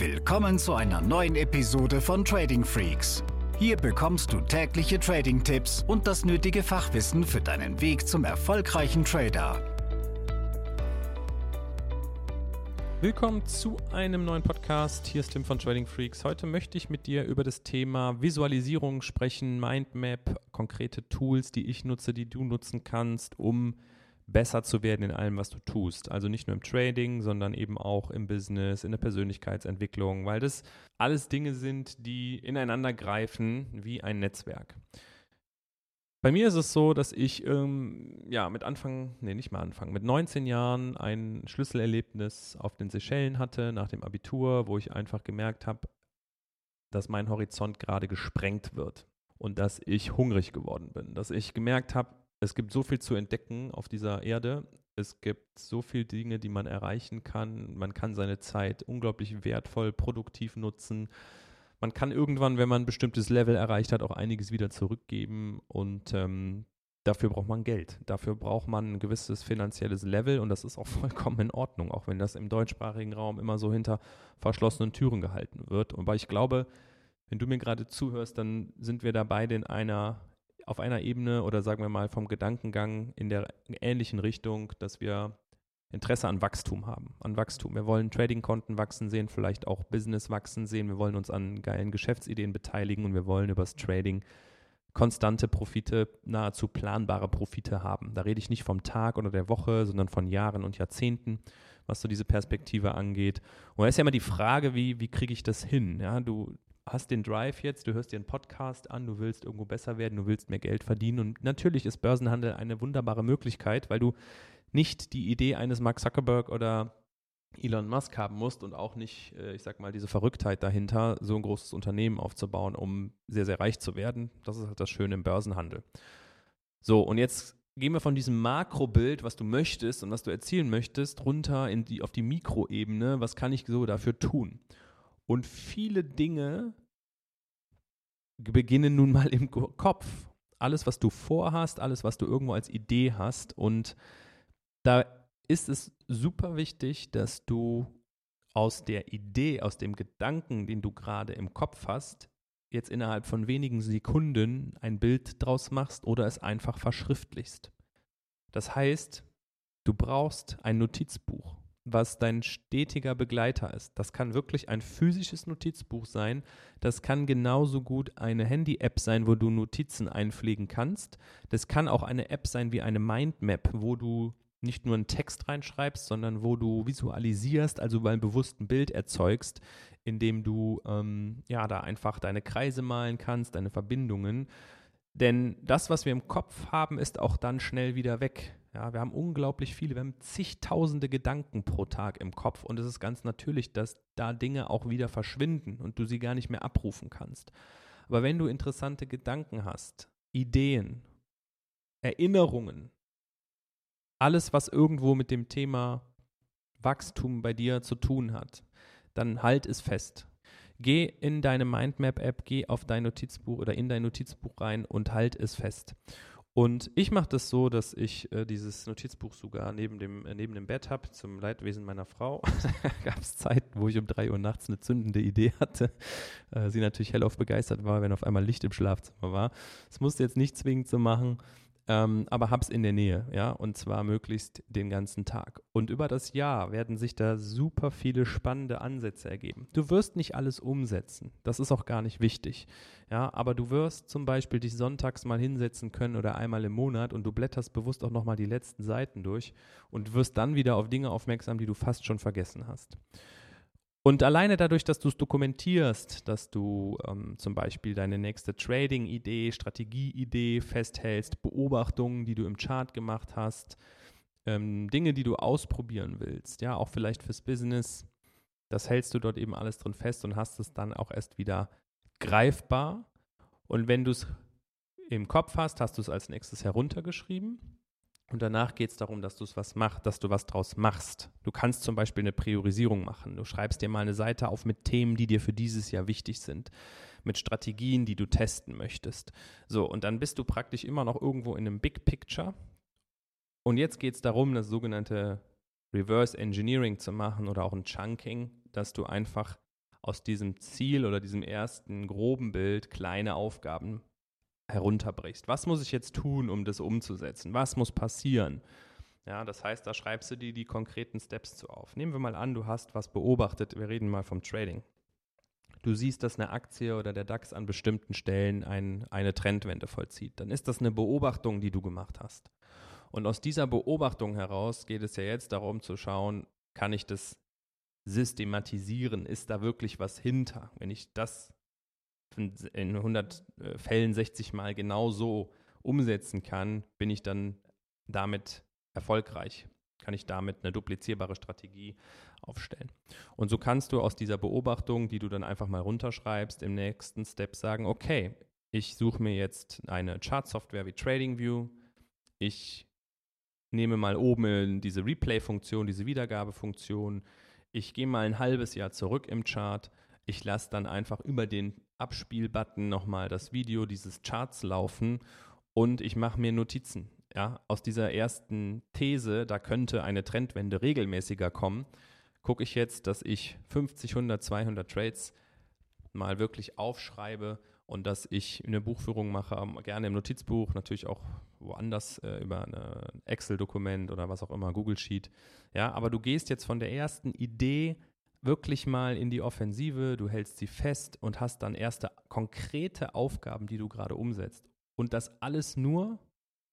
Willkommen zu einer neuen Episode von Trading Freaks. Hier bekommst du tägliche Trading-Tipps und das nötige Fachwissen für deinen Weg zum erfolgreichen Trader. Willkommen zu einem neuen Podcast. Hier ist Tim von Trading Freaks. Heute möchte ich mit dir über das Thema Visualisierung sprechen, Mindmap, konkrete Tools, die ich nutze, die du nutzen kannst, um besser zu werden in allem, was du tust. Also nicht nur im Trading, sondern eben auch im Business, in der Persönlichkeitsentwicklung, weil das alles Dinge sind, die ineinander greifen wie ein Netzwerk. Bei mir ist es so, dass ich ähm, ja mit Anfang, nee, nicht mal Anfang, mit 19 Jahren ein Schlüsselerlebnis auf den Seychellen hatte nach dem Abitur, wo ich einfach gemerkt habe, dass mein Horizont gerade gesprengt wird und dass ich hungrig geworden bin, dass ich gemerkt habe, es gibt so viel zu entdecken auf dieser Erde. Es gibt so viele Dinge, die man erreichen kann. Man kann seine Zeit unglaublich wertvoll, produktiv nutzen. Man kann irgendwann, wenn man ein bestimmtes Level erreicht hat, auch einiges wieder zurückgeben. Und ähm, dafür braucht man Geld. Dafür braucht man ein gewisses finanzielles Level und das ist auch vollkommen in Ordnung, auch wenn das im deutschsprachigen Raum immer so hinter verschlossenen Türen gehalten wird. Aber ich glaube, wenn du mir gerade zuhörst, dann sind wir da beide in einer auf einer Ebene oder sagen wir mal vom Gedankengang in der ähnlichen Richtung, dass wir Interesse an Wachstum haben, an Wachstum. Wir wollen Trading-Konten wachsen sehen, vielleicht auch Business wachsen sehen. Wir wollen uns an geilen Geschäftsideen beteiligen und wir wollen übers Trading konstante Profite, nahezu planbare Profite haben. Da rede ich nicht vom Tag oder der Woche, sondern von Jahren und Jahrzehnten, was so diese Perspektive angeht. Und da ist ja immer die Frage, wie, wie kriege ich das hin? Ja, du, hast den Drive jetzt, du hörst dir einen Podcast an, du willst irgendwo besser werden, du willst mehr Geld verdienen. Und natürlich ist Börsenhandel eine wunderbare Möglichkeit, weil du nicht die Idee eines Mark Zuckerberg oder Elon Musk haben musst und auch nicht, äh, ich sag mal, diese Verrücktheit dahinter, so ein großes Unternehmen aufzubauen, um sehr, sehr reich zu werden. Das ist halt das Schöne im Börsenhandel. So, und jetzt gehen wir von diesem Makrobild, was du möchtest und was du erzielen möchtest, runter in die, auf die Mikroebene. Was kann ich so dafür tun? Und viele Dinge beginnen nun mal im Kopf. Alles, was du vorhast, alles, was du irgendwo als Idee hast. Und da ist es super wichtig, dass du aus der Idee, aus dem Gedanken, den du gerade im Kopf hast, jetzt innerhalb von wenigen Sekunden ein Bild draus machst oder es einfach verschriftlichst. Das heißt, du brauchst ein Notizbuch was dein stetiger Begleiter ist. Das kann wirklich ein physisches Notizbuch sein. Das kann genauso gut eine Handy-App sein, wo du Notizen einpflegen kannst. Das kann auch eine App sein wie eine Mindmap, wo du nicht nur einen Text reinschreibst, sondern wo du visualisierst, also beim bewussten Bild erzeugst, indem du ähm, ja da einfach deine Kreise malen kannst, deine Verbindungen. Denn das, was wir im Kopf haben, ist auch dann schnell wieder weg. Ja, wir haben unglaublich viele, wir haben zigtausende Gedanken pro Tag im Kopf und es ist ganz natürlich, dass da Dinge auch wieder verschwinden und du sie gar nicht mehr abrufen kannst. Aber wenn du interessante Gedanken hast, Ideen, Erinnerungen, alles, was irgendwo mit dem Thema Wachstum bei dir zu tun hat, dann halt es fest. Geh in deine Mindmap-App, geh auf dein Notizbuch oder in dein Notizbuch rein und halt es fest. Und ich mache das so, dass ich äh, dieses Notizbuch sogar neben dem, äh, neben dem Bett habe, zum Leidwesen meiner Frau. da gab es Zeiten, wo ich um drei Uhr nachts eine zündende Idee hatte. Äh, sie natürlich hellauf begeistert war, wenn auf einmal Licht im Schlafzimmer war. Das musste jetzt nicht zwingend so machen ähm, aber hab's in der Nähe, ja, und zwar möglichst den ganzen Tag. Und über das Jahr werden sich da super viele spannende Ansätze ergeben. Du wirst nicht alles umsetzen, das ist auch gar nicht wichtig, ja, aber du wirst zum Beispiel dich sonntags mal hinsetzen können oder einmal im Monat und du blätterst bewusst auch nochmal die letzten Seiten durch und wirst dann wieder auf Dinge aufmerksam, die du fast schon vergessen hast. Und alleine dadurch, dass du es dokumentierst, dass du ähm, zum Beispiel deine nächste Trading-Idee, Strategie-Idee festhältst, Beobachtungen, die du im Chart gemacht hast, ähm, Dinge, die du ausprobieren willst, ja, auch vielleicht fürs Business, das hältst du dort eben alles drin fest und hast es dann auch erst wieder greifbar. Und wenn du es im Kopf hast, hast du es als nächstes heruntergeschrieben und danach geht es darum, dass du es was machst, dass du was draus machst. Du kannst zum Beispiel eine Priorisierung machen. Du schreibst dir mal eine Seite auf mit Themen, die dir für dieses Jahr wichtig sind, mit Strategien, die du testen möchtest. So, und dann bist du praktisch immer noch irgendwo in einem Big Picture. Und jetzt geht es darum, das sogenannte Reverse Engineering zu machen oder auch ein Chunking, dass du einfach aus diesem Ziel oder diesem ersten groben Bild kleine Aufgaben herunterbrichst. Was muss ich jetzt tun, um das umzusetzen? Was muss passieren? Ja, das heißt, da schreibst du dir die konkreten Steps zu auf. Nehmen wir mal an, du hast was beobachtet. Wir reden mal vom Trading. Du siehst, dass eine Aktie oder der DAX an bestimmten Stellen ein, eine Trendwende vollzieht. Dann ist das eine Beobachtung, die du gemacht hast. Und aus dieser Beobachtung heraus geht es ja jetzt darum zu schauen, kann ich das systematisieren? Ist da wirklich was hinter? Wenn ich das in 100 äh, Fällen 60 Mal genau so umsetzen kann, bin ich dann damit erfolgreich. Kann ich damit eine duplizierbare Strategie aufstellen. Und so kannst du aus dieser Beobachtung, die du dann einfach mal runterschreibst, im nächsten Step sagen, okay, ich suche mir jetzt eine Chart-Software wie TradingView. Ich nehme mal oben diese Replay-Funktion, diese Wiedergabefunktion. Ich gehe mal ein halbes Jahr zurück im Chart. Ich lasse dann einfach über den Abspielbutton nochmal das Video dieses Charts laufen und ich mache mir Notizen. Ja, aus dieser ersten These, da könnte eine Trendwende regelmäßiger kommen, gucke ich jetzt, dass ich 50, 100, 200 Trades mal wirklich aufschreibe und dass ich eine Buchführung mache, ähm, gerne im Notizbuch, natürlich auch woanders äh, über ein Excel-Dokument oder was auch immer, Google Sheet. Ja, aber du gehst jetzt von der ersten Idee wirklich mal in die Offensive, du hältst sie fest und hast dann erste konkrete Aufgaben, die du gerade umsetzt. Und das alles nur,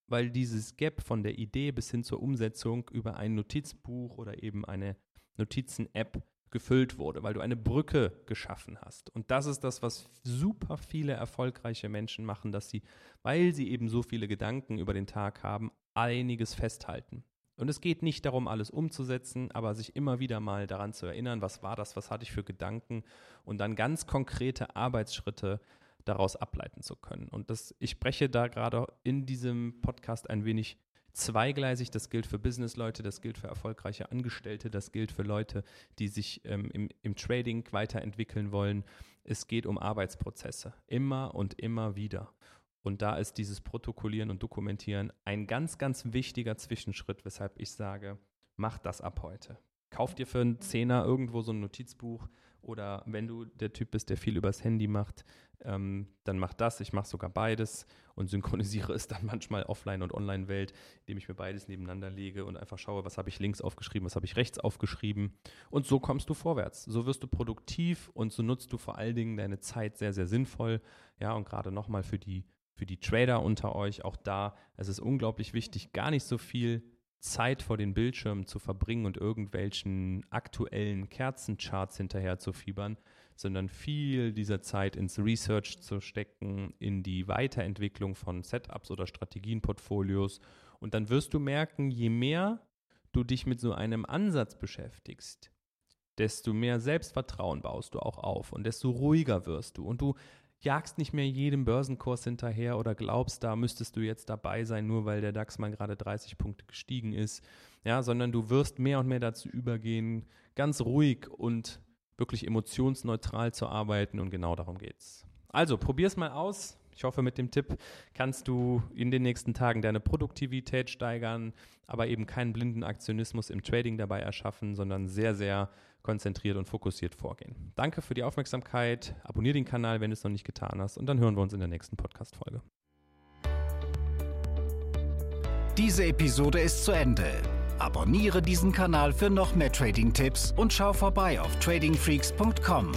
weil dieses Gap von der Idee bis hin zur Umsetzung über ein Notizbuch oder eben eine Notizen-App gefüllt wurde, weil du eine Brücke geschaffen hast. Und das ist das, was super viele erfolgreiche Menschen machen, dass sie, weil sie eben so viele Gedanken über den Tag haben, einiges festhalten. Und es geht nicht darum, alles umzusetzen, aber sich immer wieder mal daran zu erinnern, was war das, was hatte ich für Gedanken und dann ganz konkrete Arbeitsschritte daraus ableiten zu können. Und das, ich spreche da gerade in diesem Podcast ein wenig zweigleisig. Das gilt für Businessleute, das gilt für erfolgreiche Angestellte, das gilt für Leute, die sich ähm, im, im Trading weiterentwickeln wollen. Es geht um Arbeitsprozesse, immer und immer wieder. Und da ist dieses Protokollieren und Dokumentieren ein ganz, ganz wichtiger Zwischenschritt, weshalb ich sage, mach das ab heute. Kauf dir für einen Zehner irgendwo so ein Notizbuch oder wenn du der Typ bist, der viel übers Handy macht, ähm, dann mach das. Ich mache sogar beides und synchronisiere es dann manchmal Offline- und Online-Welt, indem ich mir beides nebeneinander lege und einfach schaue, was habe ich links aufgeschrieben, was habe ich rechts aufgeschrieben. Und so kommst du vorwärts. So wirst du produktiv und so nutzt du vor allen Dingen deine Zeit sehr, sehr sinnvoll. Ja, und gerade nochmal für die für die Trader unter euch, auch da, es ist unglaublich wichtig, gar nicht so viel Zeit vor den Bildschirmen zu verbringen und irgendwelchen aktuellen Kerzencharts hinterher zu fiebern, sondern viel dieser Zeit ins Research zu stecken, in die Weiterentwicklung von Setups oder Strategienportfolios. Und dann wirst du merken, je mehr du dich mit so einem Ansatz beschäftigst, desto mehr Selbstvertrauen baust du auch auf und desto ruhiger wirst du. Und du jagst nicht mehr jedem Börsenkurs hinterher oder glaubst, da müsstest du jetzt dabei sein, nur weil der DAX mal gerade 30 Punkte gestiegen ist, ja, sondern du wirst mehr und mehr dazu übergehen, ganz ruhig und wirklich emotionsneutral zu arbeiten und genau darum geht's. Also, probier's mal aus. Ich hoffe, mit dem Tipp kannst du in den nächsten Tagen deine Produktivität steigern, aber eben keinen blinden Aktionismus im Trading dabei erschaffen, sondern sehr, sehr konzentriert und fokussiert vorgehen. Danke für die Aufmerksamkeit. Abonniere den Kanal, wenn du es noch nicht getan hast. Und dann hören wir uns in der nächsten Podcast-Folge. Diese Episode ist zu Ende. Abonniere diesen Kanal für noch mehr Trading-Tipps und schau vorbei auf tradingfreaks.com.